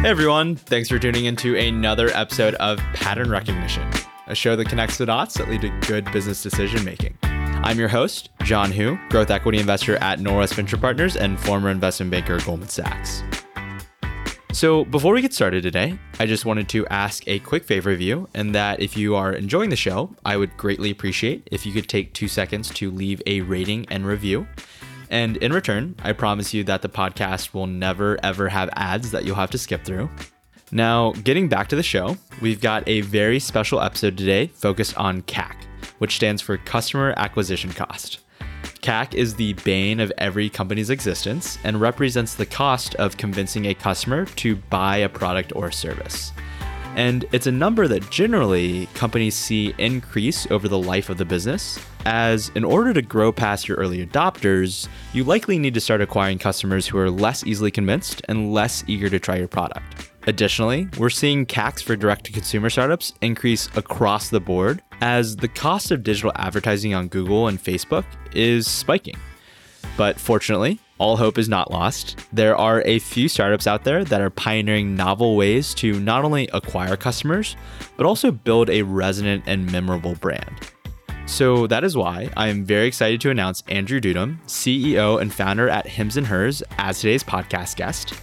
Hey everyone, thanks for tuning into another episode of Pattern Recognition, a show that connects the dots that lead to good business decision making. I'm your host, John Hu, growth equity investor at Norwest Venture Partners and former investment banker at Goldman Sachs. So, before we get started today, I just wanted to ask a quick favor of you, and that if you are enjoying the show, I would greatly appreciate if you could take two seconds to leave a rating and review. And in return, I promise you that the podcast will never ever have ads that you'll have to skip through. Now, getting back to the show, we've got a very special episode today focused on CAC, which stands for Customer Acquisition Cost. CAC is the bane of every company's existence and represents the cost of convincing a customer to buy a product or service. And it's a number that generally companies see increase over the life of the business, as in order to grow past your early adopters, you likely need to start acquiring customers who are less easily convinced and less eager to try your product. Additionally, we're seeing CACs for direct to consumer startups increase across the board as the cost of digital advertising on Google and Facebook is spiking. But fortunately, all hope is not lost. There are a few startups out there that are pioneering novel ways to not only acquire customers, but also build a resonant and memorable brand. So that is why I am very excited to announce Andrew Dudum, CEO and founder at Hims and Hers, as today's podcast guest.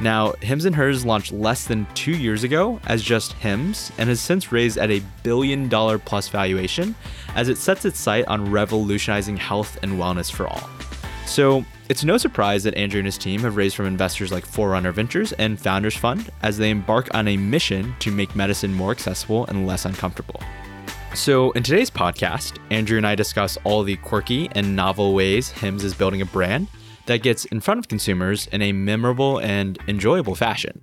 Now, Hims and Hers launched less than two years ago as just Hims and has since raised at a billion dollar plus valuation as it sets its sight on revolutionizing health and wellness for all. So, it's no surprise that Andrew and his team have raised from investors like Forerunner Ventures and Founders Fund as they embark on a mission to make medicine more accessible and less uncomfortable. So, in today's podcast, Andrew and I discuss all the quirky and novel ways Hims is building a brand that gets in front of consumers in a memorable and enjoyable fashion.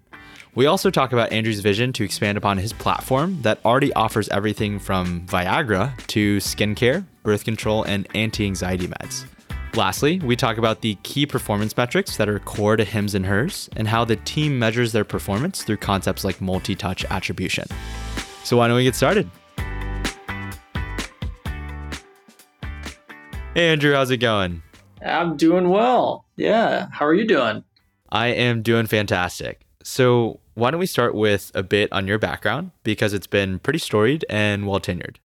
We also talk about Andrew's vision to expand upon his platform that already offers everything from Viagra to skincare, birth control, and anti anxiety meds. Lastly, we talk about the key performance metrics that are core to Hims and Hers and how the team measures their performance through concepts like multi touch attribution. So, why don't we get started? Andrew, how's it going? I'm doing well. Yeah. How are you doing? I am doing fantastic. So, why don't we start with a bit on your background because it's been pretty storied and well tenured.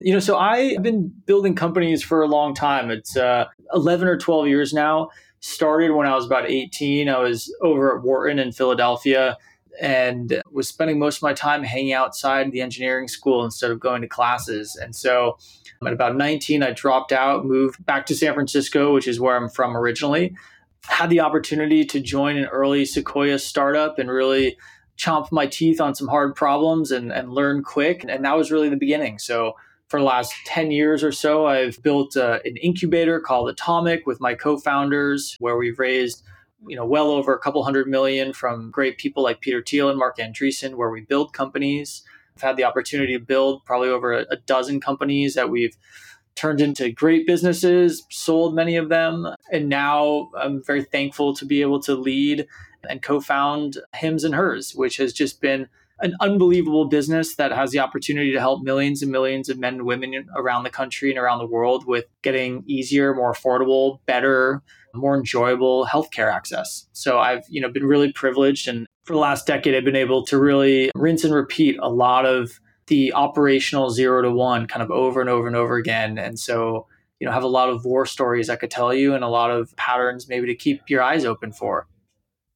You know, so I've been building companies for a long time. It's uh, 11 or 12 years now. Started when I was about 18. I was over at Wharton in Philadelphia and was spending most of my time hanging outside the engineering school instead of going to classes. And so at about 19, I dropped out, moved back to San Francisco, which is where I'm from originally. Had the opportunity to join an early Sequoia startup and really chomp my teeth on some hard problems and, and learn quick. And that was really the beginning. So for the last 10 years or so, I've built uh, an incubator called Atomic with my co-founders, where we've raised you know well over a couple hundred million from great people like Peter Thiel and Marc Andreessen, where we build companies. I've had the opportunity to build probably over a, a dozen companies that we've turned into great businesses, sold many of them, and now I'm very thankful to be able to lead and co-found Hims and Hers, which has just been an unbelievable business that has the opportunity to help millions and millions of men and women around the country and around the world with getting easier, more affordable, better, more enjoyable healthcare access. So I've, you know, been really privileged and for the last decade I've been able to really rinse and repeat a lot of the operational 0 to 1 kind of over and over and over again. And so, you know, have a lot of war stories I could tell you and a lot of patterns maybe to keep your eyes open for.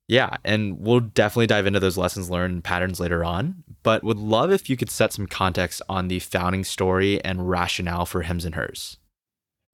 Yeah, and we'll definitely dive into those lessons learned and patterns later on, but would love if you could set some context on the founding story and rationale for Hims and Hers.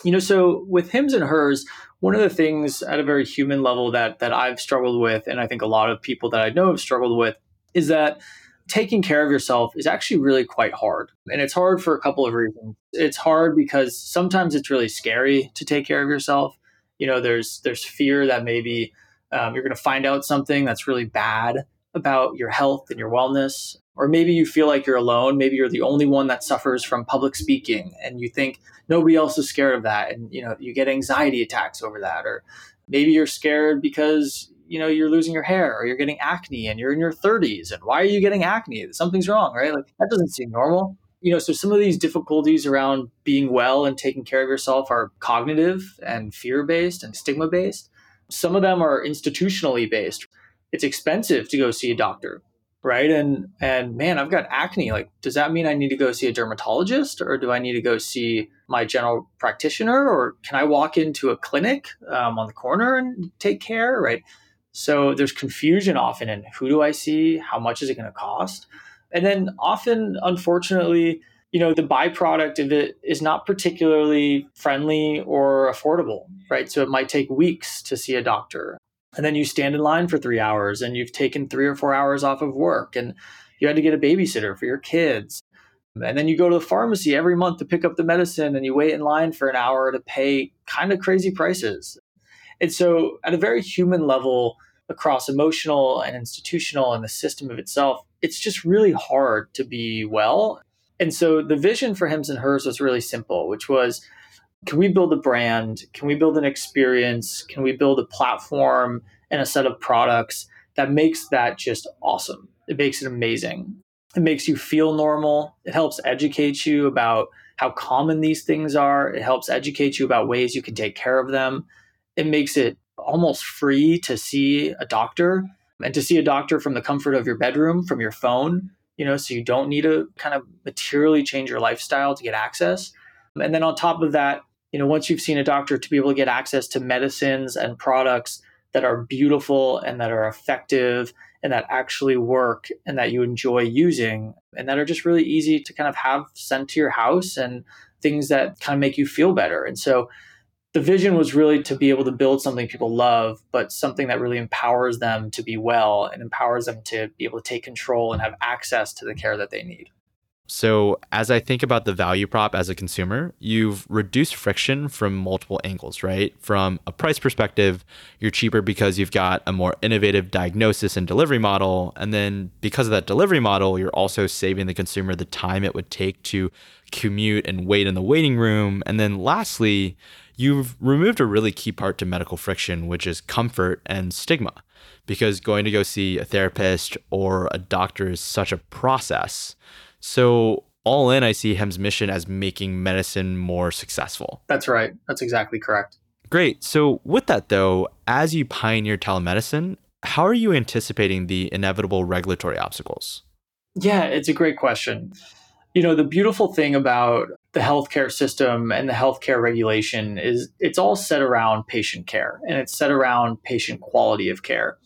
You know, so with Hims and Hers, one of the things at a very human level that that I've struggled with, and I think a lot of people that I know have struggled with, is that taking care of yourself is actually really quite hard. And it's hard for a couple of reasons. It's hard because sometimes it's really scary to take care of yourself. You know, there's there's fear that maybe um, you're going to find out something that's really bad about your health and your wellness. Or maybe you feel like you're alone. Maybe you're the only one that suffers from public speaking and you think nobody else is scared of that. And, you know, you get anxiety attacks over that. Or maybe you're scared because, you know, you're losing your hair or you're getting acne and you're in your 30s. And why are you getting acne? Something's wrong, right? Like that doesn't seem normal. You know, so some of these difficulties around being well and taking care of yourself are cognitive and fear based and stigma based. Some of them are institutionally based. it's expensive to go see a doctor right? And and man i've got acne. Like does that mean i need to go see a dermatologist or do i need to go see my general practitioner or can i walk into a clinic um, on the corner and take care right? So there's confusion often in who do i see how much is it going to cost? And then often unfortunately you know the byproduct of it is not particularly friendly or affordable right? So it might take weeks to see a doctor. And then you stand in line for three hours and you've taken three or four hours off of work and you had to get a babysitter for your kids. And then you go to the pharmacy every month to pick up the medicine and you wait in line for an hour to pay kind of crazy prices. And so at a very human level across emotional and institutional and the system of itself it's just really hard to be well and so the vision for hims and hers was really simple which was can we build a brand? Can we build an experience? Can we build a platform and a set of products that makes that just awesome? It makes it amazing. It makes you feel normal. It helps educate you about how common these things are. It helps educate you about ways you can take care of them. It makes it almost free to see a doctor and to see a doctor from the comfort of your bedroom, from your phone, you know, so you don't need to kind of materially change your lifestyle to get access. And then on top of that, you know, once you've seen a doctor, to be able to get access to medicines and products that are beautiful and that are effective and that actually work and that you enjoy using and that are just really easy to kind of have sent to your house and things that kind of make you feel better. And so the vision was really to be able to build something people love, but something that really empowers them to be well and empowers them to be able to take control and have access to the care that they need. So, as I think about the value prop as a consumer, you've reduced friction from multiple angles, right? From a price perspective, you're cheaper because you've got a more innovative diagnosis and delivery model. And then because of that delivery model, you're also saving the consumer the time it would take to commute and wait in the waiting room. And then lastly, you've removed a really key part to medical friction, which is comfort and stigma. Because going to go see a therapist or a doctor is such a process. So all in, I see Hims' mission as making medicine more successful. That's right. That's exactly correct. Great. So with that though, as you pioneer telemedicine, how are you anticipating the inevitable regulatory obstacles? Yeah, it's a great question. You know, the beautiful thing about the healthcare system and the healthcare regulation is it's all set around patient care and it's set around patient quality of care.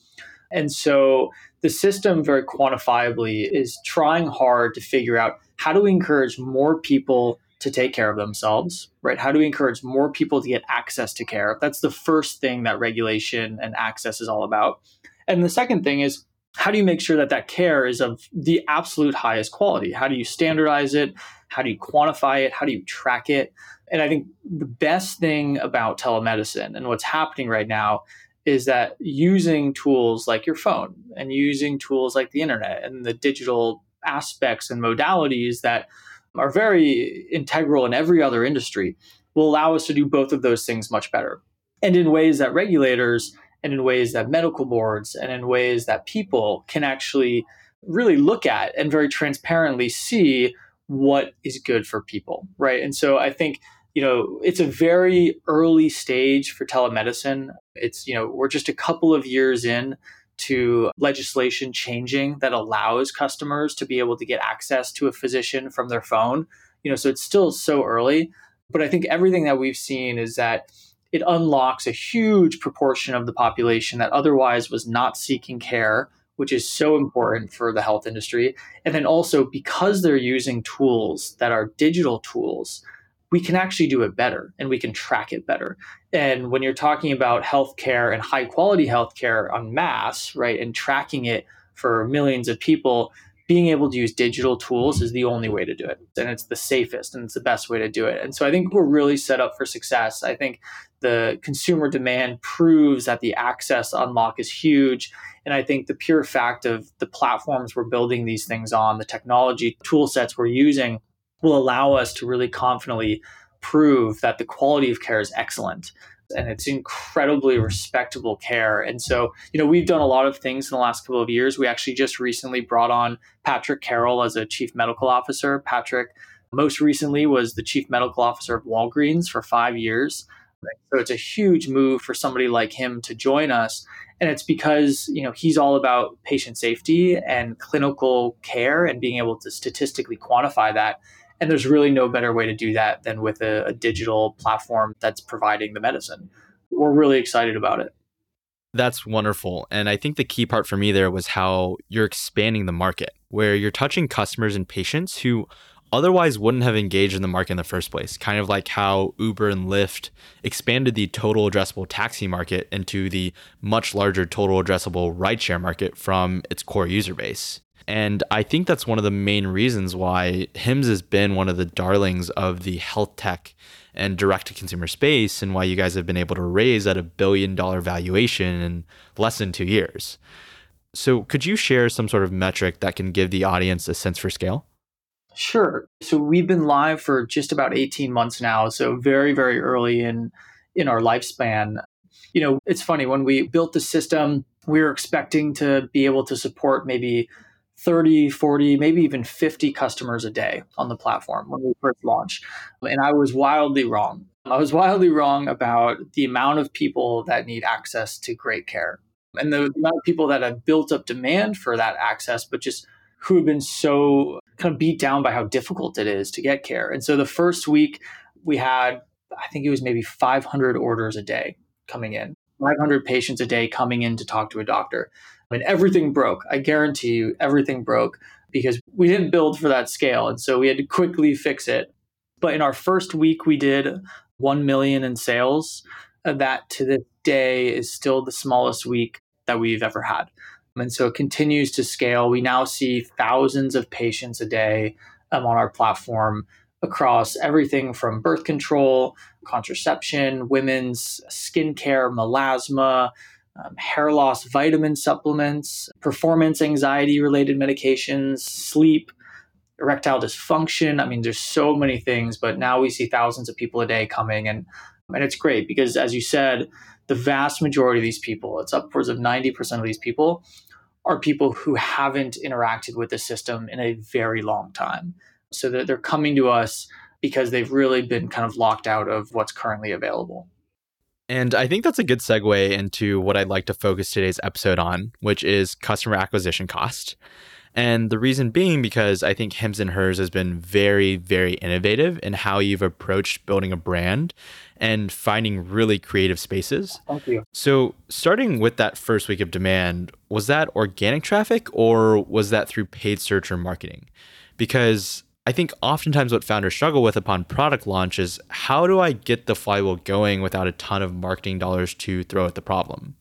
And so the system very quantifiably is trying hard to figure out how do we encourage more people to take care of themselves, right? How do we encourage more people to get access to care? That's the first thing that regulation and access is all about. And the second thing is how do you make sure that that care is of the absolute highest quality? How do you standardize it? How do you quantify it? How do you track it? And I think the best thing about telemedicine and what's happening right now is that using tools like your phone and using tools like the internet and the digital aspects and modalities that are very integral in every other industry will allow us to do both of those things much better. And in ways that regulators and in ways that medical boards and in ways that people can actually really look at and very transparently see what is good for people, right? And so I think you know, it's a very early stage for telemedicine. It's, you know, we're just a couple of years in to legislation changing that allows customers to be able to get access to a physician from their phone. You know, so it's still so early, but I think everything that we've seen is that it unlocks a huge proportion of the population that otherwise was not seeking care, which is so important for the health industry. And then also because they're using tools that are digital tools, we can actually do it better and we can track it better. And when you're talking about healthcare and high quality healthcare on mass, right, and tracking it for millions of people, being able to use digital tools is the only way to do it. And it's the safest and it's the best way to do it. And so I think we're really set up for success. I think the consumer demand proves that the access unlock is huge. And I think the pure fact of the platforms we're building these things on, the technology tool sets we're using, will allow us to really confidently prove that the quality of care is excellent and it's incredibly respectable care. And so, you know, we've done a lot of things in the last couple of years. We actually just recently brought on Patrick Carroll as a chief medical officer. Patrick most recently was the chief medical officer of Walgreens for five years. So it's a huge move for somebody like him to join us. And it's because, you know, he's all about patient safety and clinical care and being able to statistically quantify that. And there's really no better way to do that than with a, a digital platform that's providing the medicine. We're really excited about it. That's wonderful. And I think the key part for me there was how you're expanding the market, where you're touching customers and patients who otherwise wouldn't have engaged in the market in the first place. Kind of like how Uber and Lyft expanded the total addressable taxi market into the much larger total addressable rideshare market from its core user base. And I think that's one of the main reasons why HIMS has been one of the darlings of the health tech and direct to consumer space, and why you guys have been able to raise at a billion dollar valuation in less than two years. So, could you share some sort of metric that can give the audience a sense for scale? Sure. So we've been live for just about 18 months now, so very very early in in our lifespan. You know, it's funny when we built the system, we were expecting to be able to support maybe 30, 40, maybe even 50 customers a day on the platform when we first launched. And I was wildly wrong. I was wildly wrong about the amount of people that need access to great care and the amount of people that have built up demand for that access, but just who have been so kind of beat down by how difficult it is to get care. And so the first week we had, I think it was maybe 500 orders a day coming in, 500 patients a day coming in to talk to a doctor. I mean, everything broke. I guarantee you, everything broke because we didn't build for that scale. And so we had to quickly fix it. But in our first week, we did 1 million in sales. That to this day is still the smallest week that we've ever had. And so it continues to scale. We now see thousands of patients a day um, on our platform across everything from birth control, contraception, women's skincare, melasma, um, hair loss vitamin supplements, performance anxiety related medications, sleep, erectile dysfunction. I mean, there's so many things, but now we see thousands of people a day coming and and it's great because as you said, the vast majority of these people, it's upwards of 90% of these people are people who haven't interacted with the system in a very long time. So that they're coming to us because they've really been kind of locked out of what's currently available. And I think that's a good segue into what I'd like to focus today's episode on, which is customer acquisition cost. And the reason being because I think Hims and Hers has been very, very innovative in how you've approached building a brand and finding really creative spaces. Oh, thank you. So, starting with that first week of demand, was that organic traffic or was that through paid search or marketing? Because I think oftentimes what founders struggle with upon product launch is how do I get the flywheel going without a ton of marketing dollars to throw at the problem?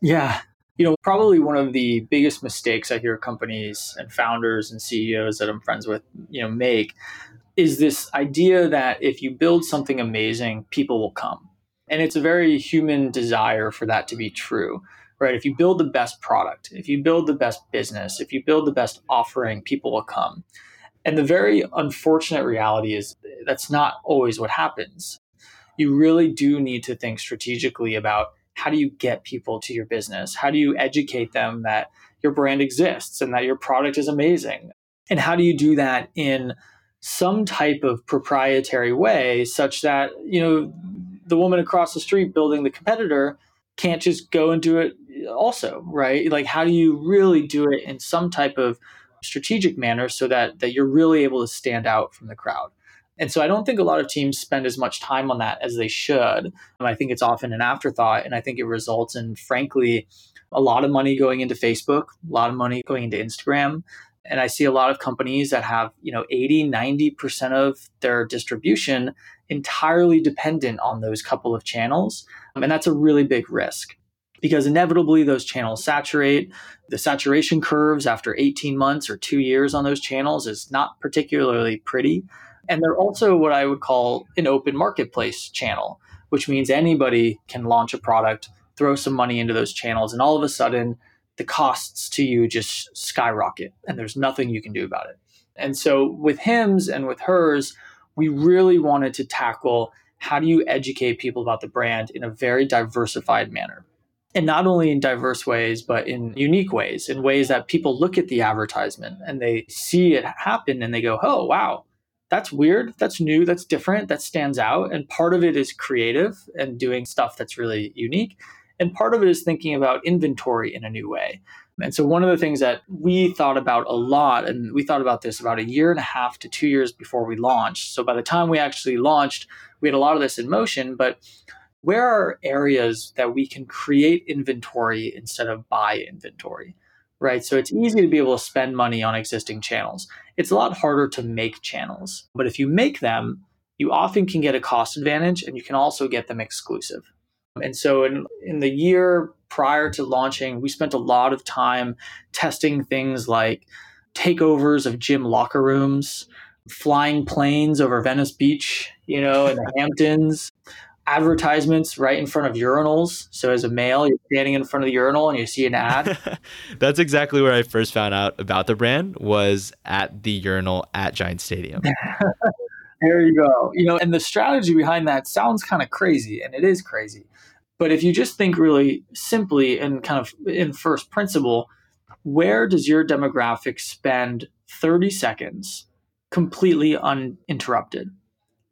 Yeah. You know, probably one of the biggest mistakes I hear companies and founders and CEOs that I'm friends with, you know, make is this idea that if you build something amazing, people will come. And it's a very human desire for that to be true, right? If you build the best product, if you build the best business, if you build the best offering, people will come. And the very unfortunate reality is that's not always what happens. You really do need to think strategically about how do you get people to your business? How do you educate them that your brand exists and that your product is amazing? And how do you do that in some type of proprietary way such that, you know, the woman across the street building the competitor can't just go and do it also, right? Like how do you really do it in some type of strategic manner so that that you're really able to stand out from the crowd? And so I don't think a lot of teams spend as much time on that as they should. I think it's often an afterthought and I think it results in frankly a lot of money going into Facebook, a lot of money going into Instagram, and I see a lot of companies that have, you know, 80, 90% of their distribution entirely dependent on those couple of channels. And that's a really big risk because inevitably those channels saturate. The saturation curves after 18 months or two years on those channels is not particularly pretty. And they're also what I would call an open marketplace channel, which means anybody can launch a product, throw some money into those channels, and all of a sudden the costs to you just skyrocket and there's nothing you can do about it. And so with Hims and with hers, we really wanted to tackle how do you educate people about the brand in a very diversified manner. And not only in diverse ways, but in unique ways, in ways that people look at the advertisement and they see it happen and they go, oh, wow, that's weird, that's new, that's different, that stands out. And part of it is creative and doing stuff that's really unique. And part of it is thinking about inventory in a new way. And so, one of the things that we thought about a lot, and we thought about this about a year and a half to two years before we launched. So, by the time we actually launched, we had a lot of this in motion. But where are areas that we can create inventory instead of buy inventory? Right. So, it's easy to be able to spend money on existing channels. It's a lot harder to make channels. But if you make them, you often can get a cost advantage and you can also get them exclusive. Um, and so in, in the year prior to launching, we spent a lot of time testing things like takeovers of gym locker rooms, flying planes over Venice Beach, you know, in the Hamptons, advertisements right in front of urinals. So as a male, you're standing in front of the urinal and you see an ad. That's exactly where I first found out about the brand was at the urinal at Giant Stadium. there you go. You know, and the strategy behind that sounds kind of crazy and it is crazy. But if you just think really simply and kind of in first principle, where does your demographic spend 30 seconds completely uninterrupted?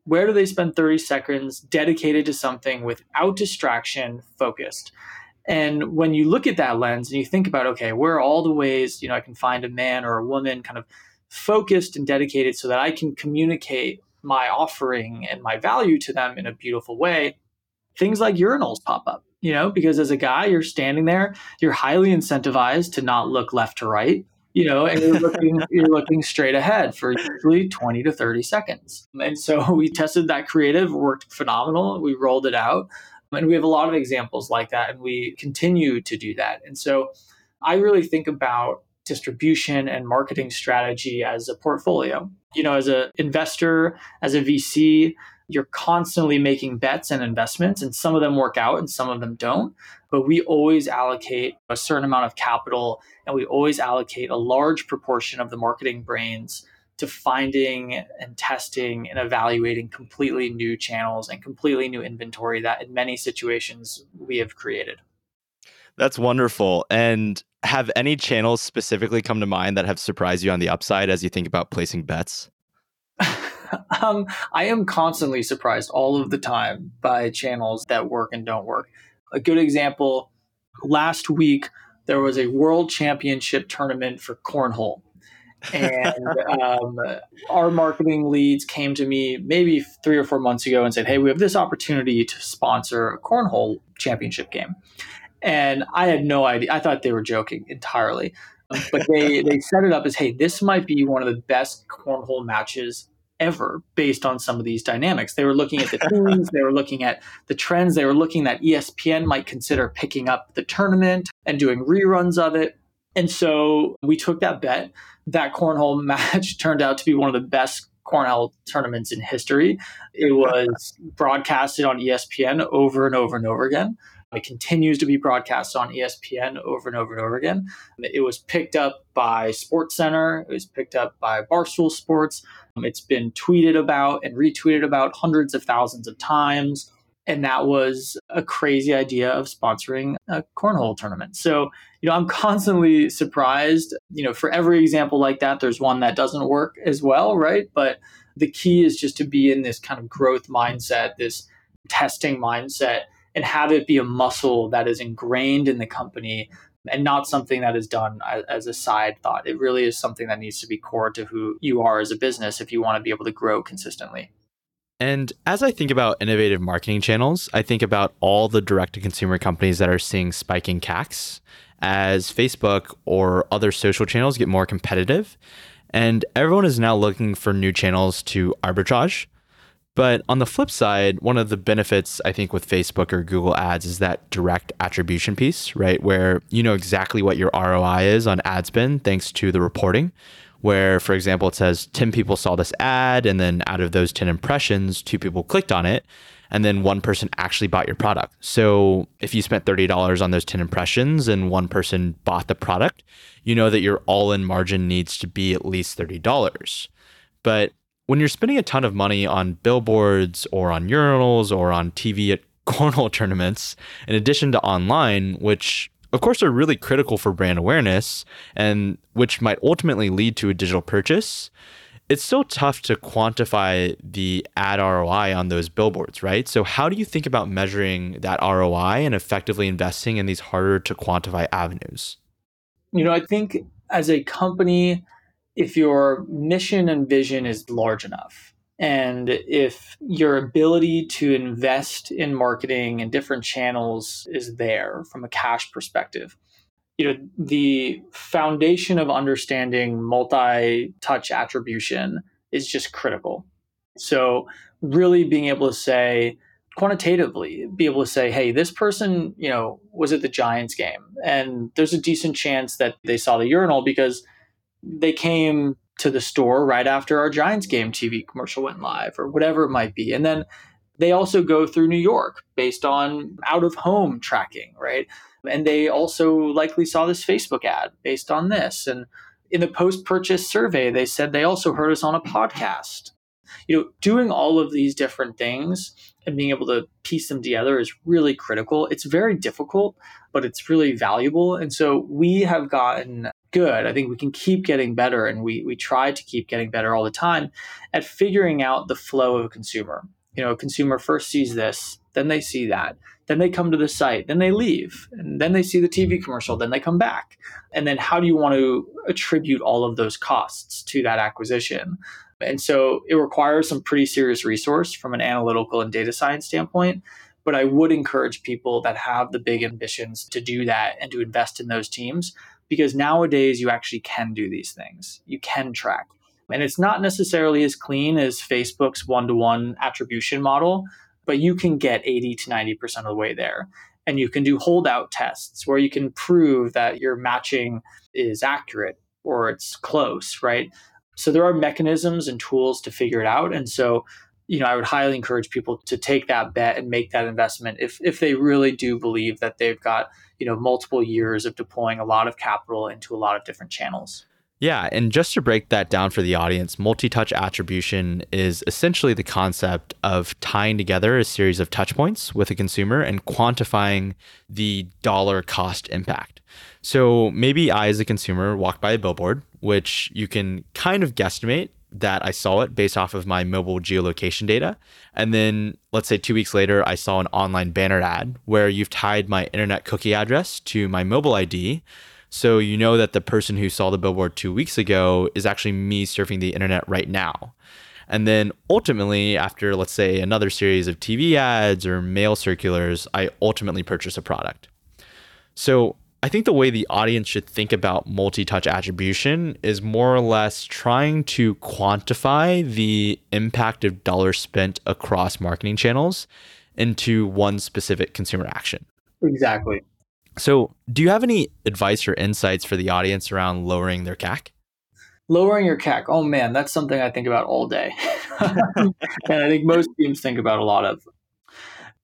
Where do they spend 30 seconds dedicated to something without distraction, focused? And when you look at that lens and you think about, okay, where are all the ways, you know, I can find a man or a woman kind of focused and dedicated so that I can communicate my offering and my value to them in a beautiful way, things like urinals pop up, you know, because as a guy, you're standing there, you're highly incentivized to not look left to right, you know, and you're looking you're looking straight ahead for usually 20 to 30 seconds. And so we tested that creative, worked phenomenal. We rolled it out. And we have a lot of examples like that, and we continue to do that. And so I really think about distribution and marketing strategy as a portfolio. You know, as an investor, as a VC, you're constantly making bets and investments, and some of them work out and some of them don't. But we always allocate a certain amount of capital and we always allocate a large proportion of the marketing brains to finding and testing and evaluating completely new channels and completely new inventory that in many situations we have created. That's wonderful. And have any channels specifically come to mind that have surprised you on the upside as you think about placing bets? um, I am constantly surprised all of the time by channels that work and don't work. A good example last week, there was a world championship tournament for cornhole. and um, our marketing leads came to me maybe three or four months ago and said, Hey, we have this opportunity to sponsor a cornhole championship game. And I had no idea. I thought they were joking entirely. Um, but they, they set it up as, Hey, this might be one of the best cornhole matches ever based on some of these dynamics. They were looking at the teams, they were looking at the trends, they were looking that ESPN might consider picking up the tournament and doing reruns of it. And so we took that bet. That cornhole match turned out to be one of the best cornhole tournaments in history. It was broadcasted on ESPN over and over and over again. It continues to be broadcast on ESPN over and over and over again. It was picked up by Sports Center. It was picked up by Barstool Sports. It's been tweeted about and retweeted about hundreds of thousands of times. And that was a crazy idea of sponsoring a cornhole tournament. So, you know, I'm constantly surprised. You know, for every example like that, there's one that doesn't work as well, right? But the key is just to be in this kind of growth mindset, this testing mindset, and have it be a muscle that is ingrained in the company and not something that is done as a side thought. It really is something that needs to be core to who you are as a business if you want to be able to grow consistently. And as I think about innovative marketing channels, I think about all the direct to consumer companies that are seeing spiking CACs as Facebook or other social channels get more competitive. And everyone is now looking for new channels to arbitrage. But on the flip side, one of the benefits I think with Facebook or Google ads is that direct attribution piece, right? Where you know exactly what your ROI is on ad spend thanks to the reporting. Where, for example, it says 10 people saw this ad, and then out of those 10 impressions, two people clicked on it, and then one person actually bought your product. So if you spent $30 on those 10 impressions and one person bought the product, you know that your all in margin needs to be at least $30. But when you're spending a ton of money on billboards or on urinals or on TV at cornhole tournaments, in addition to online, which of course are really critical for brand awareness and which might ultimately lead to a digital purchase, it's still tough to quantify the ad ROI on those billboards, right? So, how do you think about measuring that ROI and effectively investing in these harder to quantify avenues? You know, I think as a company, if your mission and vision is large enough, and if your ability to invest in marketing and different channels is there from a cash perspective, you know, the foundation of understanding multi-touch attribution is just critical. So really being able to say quantitatively, be able to say, hey, this person, you know, was at the Giants game and there's a decent chance that they saw the urinal because they came to the store right after our Giants game TV commercial went live or whatever it might be. And then they also go through New York based on out of home tracking, right? And they also likely saw this Facebook ad based on this. And in the post purchase survey, they said they also heard us on a podcast. You know, doing all of these different things and being able to piece them together is really critical. It's very difficult, but it's really valuable. And so we have gotten good. I think we can keep getting better, and we we try to keep getting better all the time at figuring out the flow of a consumer. You know, a consumer first sees this, then they see that, then they come to the site, then they leave, and then they see the TV mm-hmm. commercial, then they come back. And then how do you want to attribute all of those costs to that acquisition? And so it requires some pretty serious resource from an analytical and data science standpoint. But I would encourage people that have the big ambitions to do that and to invest in those teams because nowadays you actually can do these things. You can track. And it's not necessarily as clean as Facebook's one to one attribution model, but you can get 80 to 90% of the way there. And you can do holdout tests where you can prove that your matching is accurate or it's close, right? So there are mechanisms and tools to figure it out. And so, you know, I would highly encourage people to take that bet and make that investment if if they really do believe that they've got, you know, multiple years of deploying a lot of capital into a lot of different channels. Yeah, and just to break that down for the audience, multi touch attribution is essentially the concept of tying together a series of touch points with a consumer and quantifying the dollar cost impact. So maybe I, as a consumer, walked by a billboard, which you can kind of guesstimate that I saw it based off of my mobile geolocation data. And then let's say two weeks later, I saw an online banner ad where you've tied my internet cookie address to my mobile ID. So you know that the person who saw the billboard two weeks ago is actually me surfing the internet right now. And then ultimately, after let's say another series of TV ads or mail circulars, I ultimately purchase a product. So I think the way the audience should think about multi touch attribution is more or less trying to quantify the impact of dollars spent across marketing channels into one specific consumer action. Exactly. So, do you have any advice or insights for the audience around lowering their CAC? Lowering your CAC. Oh man, that's something I think about all day. and I think most teams think about a lot of.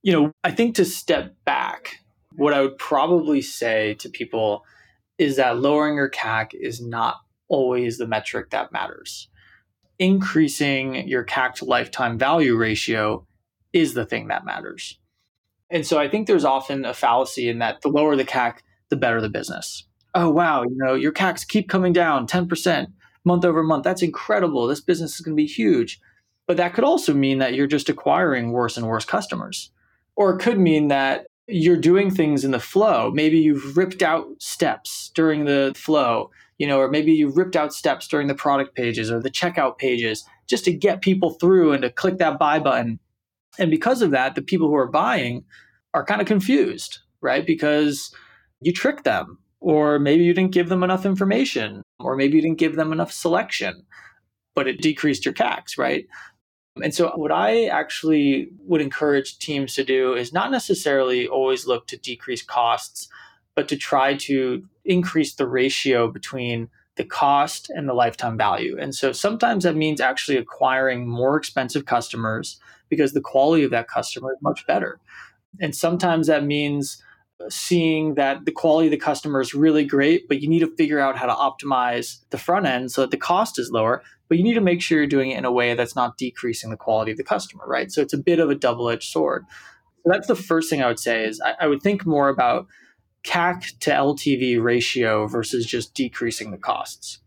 You know, I think to step back what I would probably say to people is that lowering your CAC is not always the metric that matters. Increasing your CAC to lifetime value ratio is the thing that matters. And so I think there's often a fallacy in that the lower the CAC, the better the business. Oh, wow, you know, your CACs keep coming down 10% month over month. That's incredible. This business is going to be huge. But that could also mean that you're just acquiring worse and worse customers. Or it could mean that you're doing things in the flow. Maybe you've ripped out steps during the flow, you know, or maybe you ripped out steps during the product pages or the checkout pages just to get people through and to click that buy button. And because of that, the people who are buying are kind of confused, right? Because you tricked them, or maybe you didn't give them enough information, or maybe you didn't give them enough selection, but it decreased your CACs, right? And so, what I actually would encourage teams to do is not necessarily always look to decrease costs, but to try to increase the ratio between the cost and the lifetime value. And so, sometimes that means actually acquiring more expensive customers because the quality of that customer is much better. And sometimes that means seeing that the quality of the customer is really great, but you need to figure out how to optimize the front end so that the cost is lower. But you need to make sure you're doing it in a way that's not decreasing the quality of the customer, right? So it's a bit of a double edged sword. So that's the first thing I would say is I, I would think more about CAC to LTV ratio versus just decreasing the costs.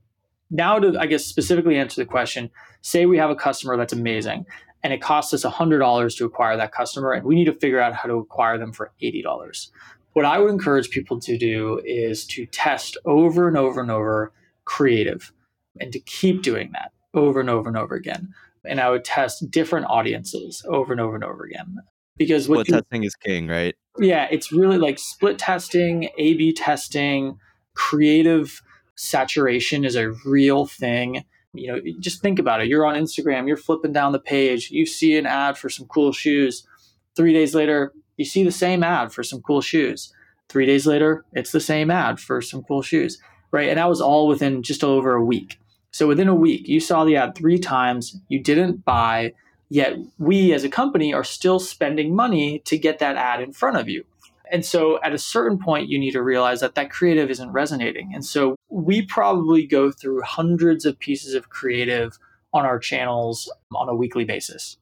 Now, to, I guess, specifically answer the question, say we have a customer that's amazing and it costs us $100 to acquire that customer, and we need to figure out how to acquire them for $80. What I would encourage people to do is to test over and over and over creative and to keep doing that over and over and over again. And I would test different audiences over and over and over again. Because what split testing is king, right? Yeah, it's really like split testing, A B testing, creative saturation is a real thing. You know, just think about it. You're on Instagram, you're flipping down the page, you see an ad for some cool shoes. Three days later, you see the same ad for some cool shoes. Three days later, it's the same ad for some cool shoes, right? And that was all within just over a week. So within a week, you saw the ad three times, you didn't buy, yet we as a company are still spending money to get that ad in front of you. And so at a certain point, you need to realize that that creative isn't resonating. And so we probably go through hundreds of pieces of creative on our channels on a weekly basis.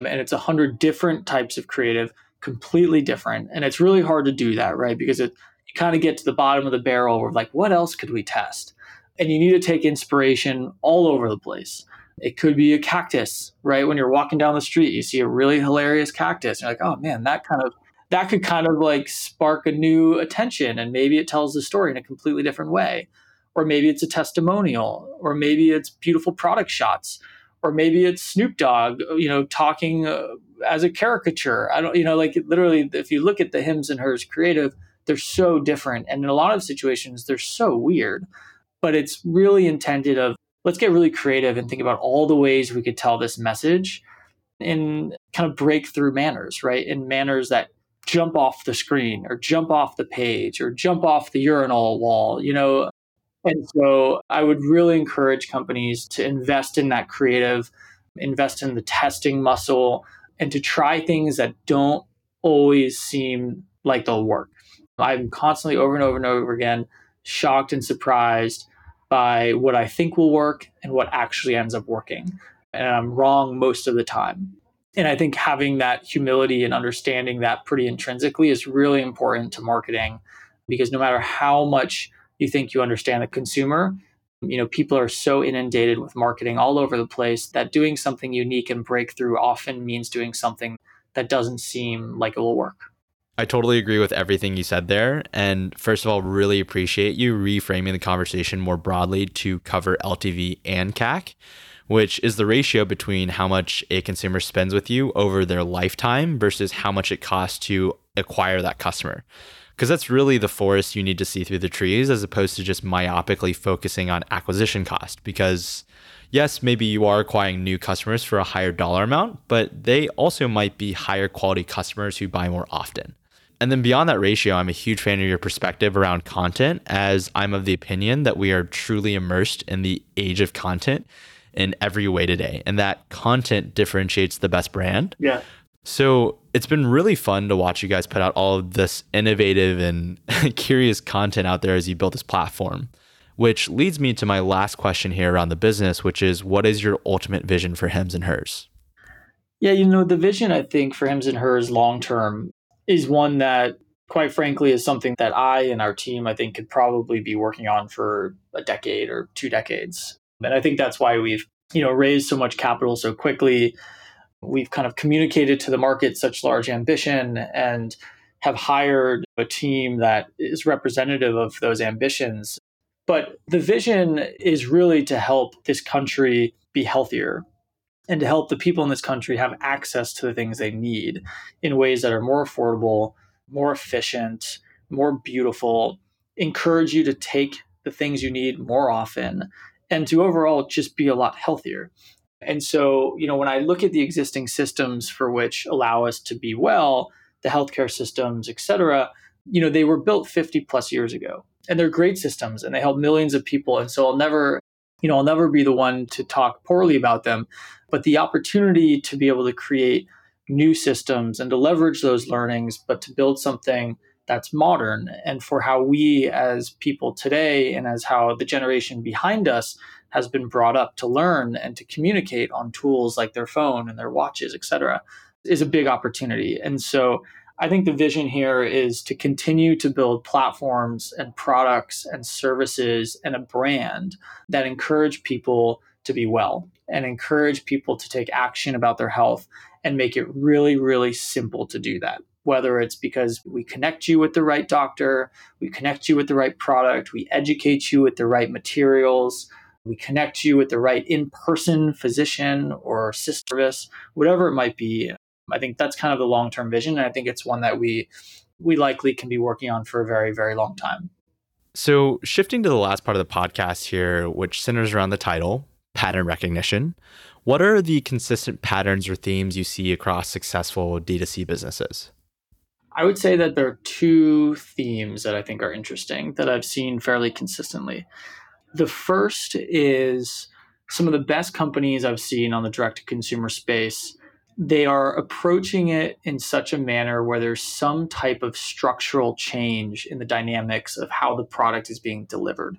And it's a hundred different types of creative, completely different. And it's really hard to do that, right? Because it, you kind of get to the bottom of the barrel of like, what else could we test? And you need to take inspiration all over the place. It could be a cactus, right? When you're walking down the street, you see a really hilarious cactus. You're like, oh man, that kind of that could kind of like spark a new attention and maybe it tells the story in a completely different way or maybe it's a testimonial or maybe it's beautiful product shots or maybe it's snoop dogg you know talking uh, as a caricature. I don't you know like literally if you look at the hims and hers creative they're so different. And in a lot of situations they're so weird. But it's really intended of let's get really creative and think about all the ways we could tell this message in kind of breakthrough manners right? In manners that jump off the screen or jump off the page or jump off the urinal wall, you know. And so I would really encourage companies to invest in that creative, invest in the testing muscle, and to try things that don't always seem like they'll work. I'm constantly over and over and over again shocked and surprised by what I think will work and what actually ends up working. And I'm wrong most of the time. And I think having that humility and understanding that pretty intrinsically is really important to marketing because no matter how much you think you understand the consumer, you know, people are so inundated with marketing all over the place that doing something unique and breakthrough often means doing something that doesn't seem like it will work. I totally agree with everything you said there. And first of all, really appreciate you reframing the conversation more broadly to cover LTV and CAC which is the ratio between how much a consumer spends with you over their lifetime versus how much it costs to acquire that customer. Because that's really the forest you need to see through the trees as opposed to just myopically focusing on acquisition cost. Because, yes, maybe you are acquiring new customers for a higher dollar amount, but they also might be higher quality customers who buy more often. And then beyond that ratio, I'm a huge fan of your perspective around content, as I'm of the opinion that we are truly immersed in the age of content in every way today. And that content differentiates the best brand. Yeah. So it's been really fun to watch you guys put out all of this innovative and curious content out there as you build this platform. Which leads me to my last question here around the business, which is what is your ultimate vision for Hims and Hers? Yeah, you know, the vision I think for Hims and Hers long term is one that quite frankly is something that I and our team I think could probably be working on for a decade or two decades. And I think that's why we've, you know, raised so much capital so quickly. We've kind of communicated to the market such large ambition and have hired a team that is representative of those ambitions. But the vision is really to help this country be healthier and to help the people in this country have access to the things they need in ways that are more affordable, more efficient, more beautiful, encourage you to take the things you need more often and to overall just be a lot healthier. And so, you know, when I look at the existing systems for which allow us to be well, the healthcare systems, et cetera, you know, they were built 50 plus years ago. And they're great systems and they help millions of people. And so I'll never, you know, I'll never be the one to talk poorly about them. But the opportunity to be able to create new systems and to leverage those learnings, but to build something that's modern and for how we as people today and as how the generation behind us has been brought up to learn and to communicate on tools like their phone and their watches et cetera is a big opportunity and so I think the vision here is to continue to build platforms and products and services and a brand that encourage people to be well and encourage people to take action about their health and make it really, really simple to do that. Whether it's because we connect you with the right doctor, we connect you with the right product, we educate you with the right materials, we connect you with the right in person physician or service, whatever it might be. I think that's kind of the long term vision. And I think it's one that we we likely can be working on for a very, very long time. So, shifting to the last part of the podcast here, which centers around the title, pattern recognition, what are the consistent patterns or themes you see across successful D2C businesses? I would say that there are two themes that I think are interesting that I've seen fairly consistently. The first is some of the best companies I've seen on the direct to consumer space. They are approaching it in such a manner where there's some type of structural change in the dynamics of how the product is being delivered.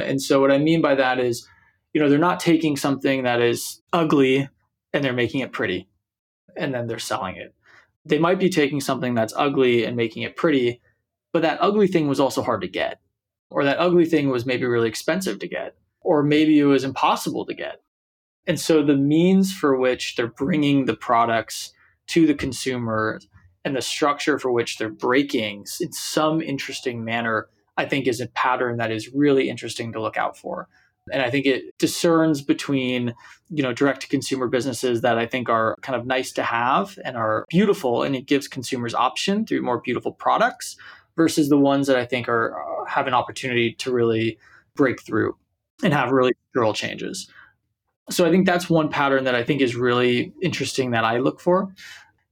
And so, what I mean by that is, you know, they're not taking something that is ugly and they're making it pretty and then they're selling it. They might be taking something that's ugly and making it pretty, but that ugly thing was also hard to get or that ugly thing was maybe really expensive to get, or maybe it was impossible to get. And so the means for which they're bringing the products to the consumer and the structure for which they're breaking in some interesting manner, I think is a pattern that is really interesting to look out for. And I think it discerns between, you know, direct to consumer businesses that I think are kind of nice to have and are beautiful and it gives consumers option through more beautiful products versus the ones that I think are uh, have an opportunity to really break through and have really structural changes. So I think that's one pattern that I think is really interesting that I look for.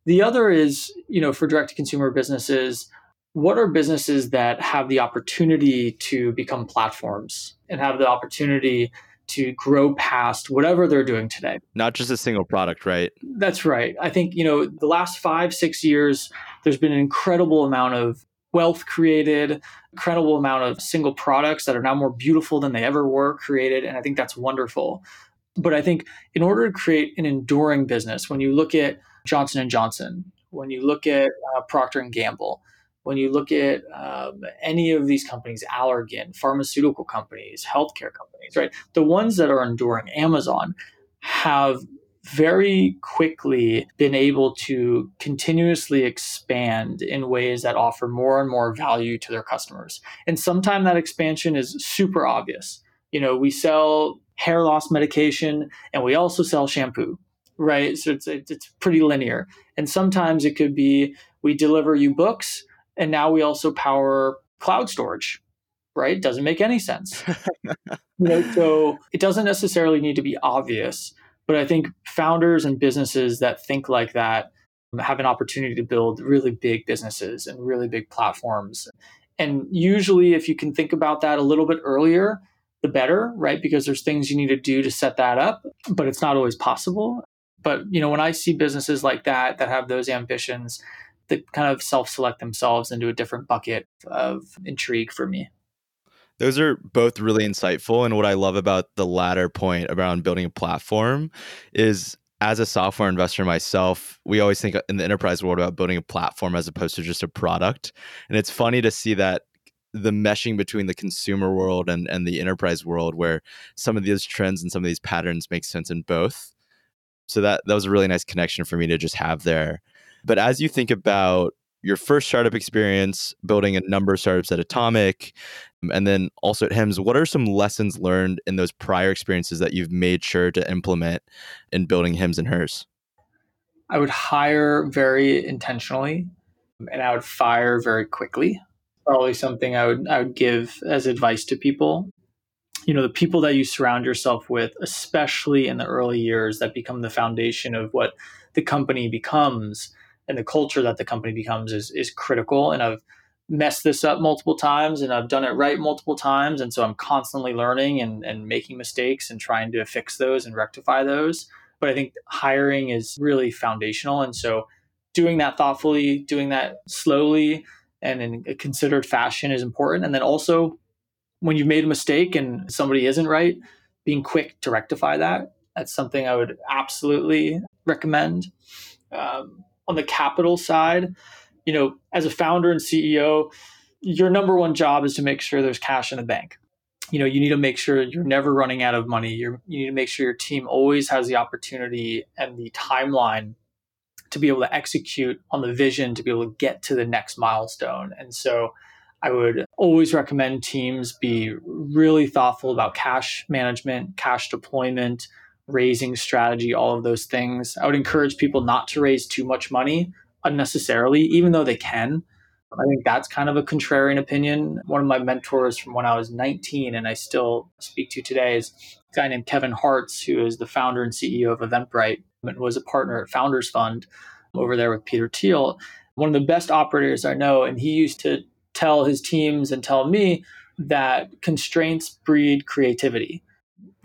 The other is, you know, for direct to consumer businesses, what are businesses that have the opportunity to become platforms and have the opportunity to grow past whatever they're doing today. Not just a single product, right? That's right. I think, you know, the last five, six years, there's been an incredible amount of wealth created, incredible amount of single products that are now more beautiful than they ever were created. And I think that's wonderful. But I think in order to create an enduring business, when you look at Johnson and Johnson, when you look at uh, Procter and Gamble, when you look at um, any of these companies, Allergan, pharmaceutical companies, healthcare companies, right? The ones that are enduring, Amazon, have very quickly been able to continuously expand in ways that offer more and more value to their customers. And sometimes that expansion is super obvious. You know, we sell hair loss medication and we also sell shampoo, right? So it's, it's pretty linear. And sometimes it could be we deliver you books and now we also power cloud storage right doesn't make any sense you know, so it doesn't necessarily need to be obvious but I think founders and businesses that think like that have an opportunity to build really big businesses and really big platforms. And usually, if you can think about that a little bit earlier, the better, right? Because there's things you need to do to set that up, but it's not always possible. But you know, when I see businesses like that that have those ambitions, that kind of self-select themselves into a different bucket of intrigue for me. Those are both really insightful. And what I love about the latter point around building a platform is as a software investor myself, we always think in the enterprise world about building a platform as opposed to just a product. And it's funny to see that the meshing between the consumer world and, and the enterprise world where some of these trends and some of these patterns make sense in both. So that that was a really nice connection for me to just have there. But as you think about your first startup experience, building a number of startups at Atomic, and then also at Hims, what are some lessons learned in those prior experiences that you've made sure to implement in building Hims and Hers? I would hire very intentionally and I would fire very quickly. Probably something I would I would give as advice to people. You know, the people that you surround yourself with, especially in the early years that become the foundation of what the company becomes and the culture that the company becomes is is critical. And I've messed this up multiple times and I've done it right multiple times. And so I'm constantly learning and, and making mistakes and trying to fix those and rectify those. But I think hiring is really foundational. And so doing that thoughtfully, doing that slowly and in a considered fashion is important. And then also when you've made a mistake and somebody isn't right, being quick to rectify that. That's something I would absolutely recommend. Um, on the capital side, you know, as a founder and CEO, your number one job is to make sure there's cash in the bank. You know, you need to make sure you're never running out of money. You're, you need to make sure your team always has the opportunity and the timeline to be able to execute on the vision to be able to get to the next milestone. And so I would always recommend teams be really thoughtful about cash management, cash deployment, raising strategy, all of those things. I would encourage people not to raise too much money unnecessarily, even though they can. I think that's kind of a contrarian opinion. One of my mentors from when I was 19 and I still speak to today is a guy named Kevin Hartz, who is the founder and CEO of Eventbrite and was a partner at Founders Fund over there with Peter Thiel. One of the best operators I know, and he used to tell his teams and tell me that constraints breed creativity,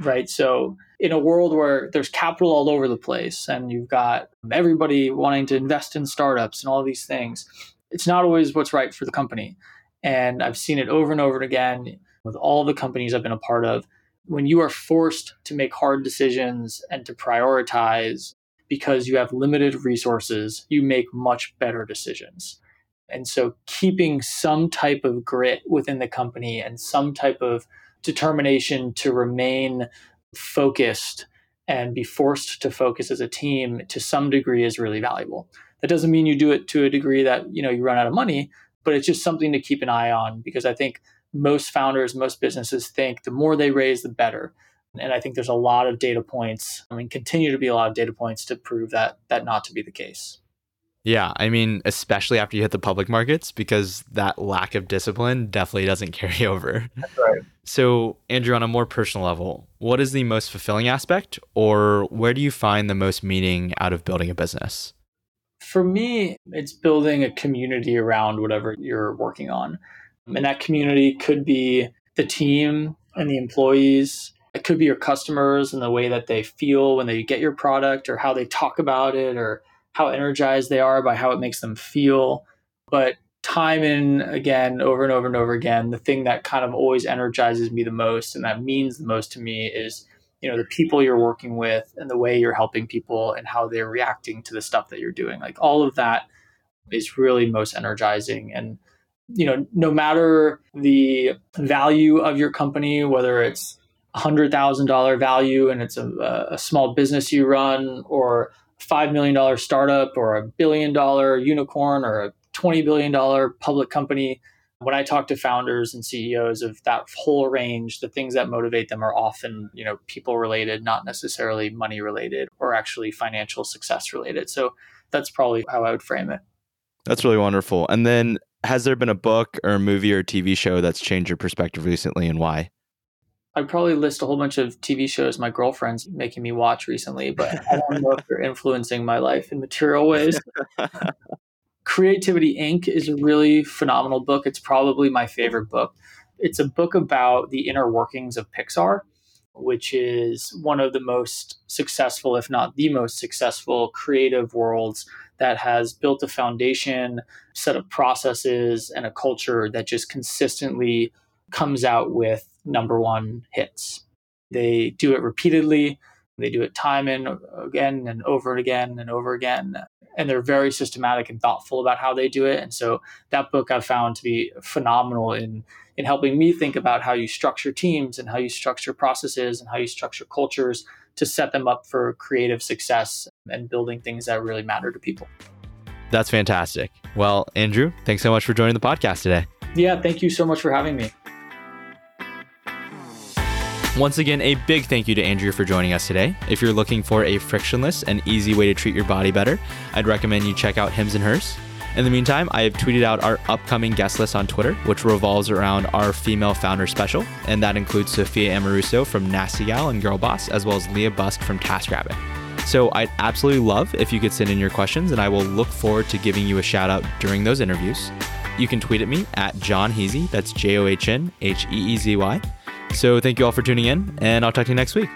right? So, in a world where there's capital all over the place and you've got everybody wanting to invest in startups and all these things, it's not always what's right for the company. And I've seen it over and over again with all the companies I've been a part of. When you are forced to make hard decisions and to prioritize because you have limited resources, you make much better decisions. And so keeping some type of grit within the company and some type of determination to remain focused and be forced to focus as a team to some degree is really valuable. That doesn't mean you do it to a degree that, you know, you run out of money, but it's just something to keep an eye on because I think most founders, most businesses think the more they raise the better. And I think there's a lot of data points, I mean continue to be a lot of data points to prove that that not to be the case. Yeah, I mean, especially after you hit the public markets, because that lack of discipline definitely doesn't carry over. That's right. So, Andrew, on a more personal level, what is the most fulfilling aspect, or where do you find the most meaning out of building a business? For me, it's building a community around whatever you're working on. And that community could be the team and the employees. It could be your customers and the way that they feel when they get your product or how they talk about it or how energized they are by how it makes them feel. But time and again, over and over and over again, the thing that kind of always energizes me the most and that means the most to me is, you know, the people you're working with and the way you're helping people and how they're reacting to the stuff that you're doing. Like all of that is really most energizing. And, you know, no matter the value of your company, whether it's $100,000 value and it's a, a small business you run or $5 million startup or a billion dollar unicorn or a $20 billion public company. When I talk to founders and CEOs of that whole range, the things that motivate them are often, you know, people related, not necessarily money related or actually financial success related. So that's probably how I would frame it. That's really wonderful. And then has there been a book or a movie or TV show that's changed your perspective recently and why? I'd probably list a whole bunch of TV shows my girlfriend's making me watch recently, but I don't know if they're influencing my life in material ways. Creativity Inc. is a really phenomenal book. It's probably my favorite book. It's a book about the inner workings of Pixar, which is one of the most successful, if not the most successful, creative worlds that has built a foundation, set of processes, and a culture that just consistently comes out with number one hits. They do it repeatedly. They do it time and again and over and again and over again. And they're very systematic and thoughtful about how they do it. And so that book I've found to be phenomenal in in helping me think about how you structure teams and how you structure processes and how you structure cultures to set them up for creative success and building things that really matter to people. That's fantastic. Well, Andrew, thanks so much for joining the podcast today. Yeah, thank you so much for having me. Once again, a big thank you to Andrew for joining us today. If you're looking for a frictionless and easy way to treat your body better, I'd recommend you check out Hims and Hers. In the meantime, I have tweeted out our upcoming guest list on Twitter, which revolves around our female founder special, and that includes Sophia Amoruso from Nasty Gal and Girl Boss, as well as Leah Busque from TaskRabbit. So I'd absolutely love if you could send in your questions, and I will look forward to giving you a shout out during those interviews. You can tweet at me at John Heezy, that's J O H N H E E Z Y. So thank you all for tuning in, and I'll talk to you next week.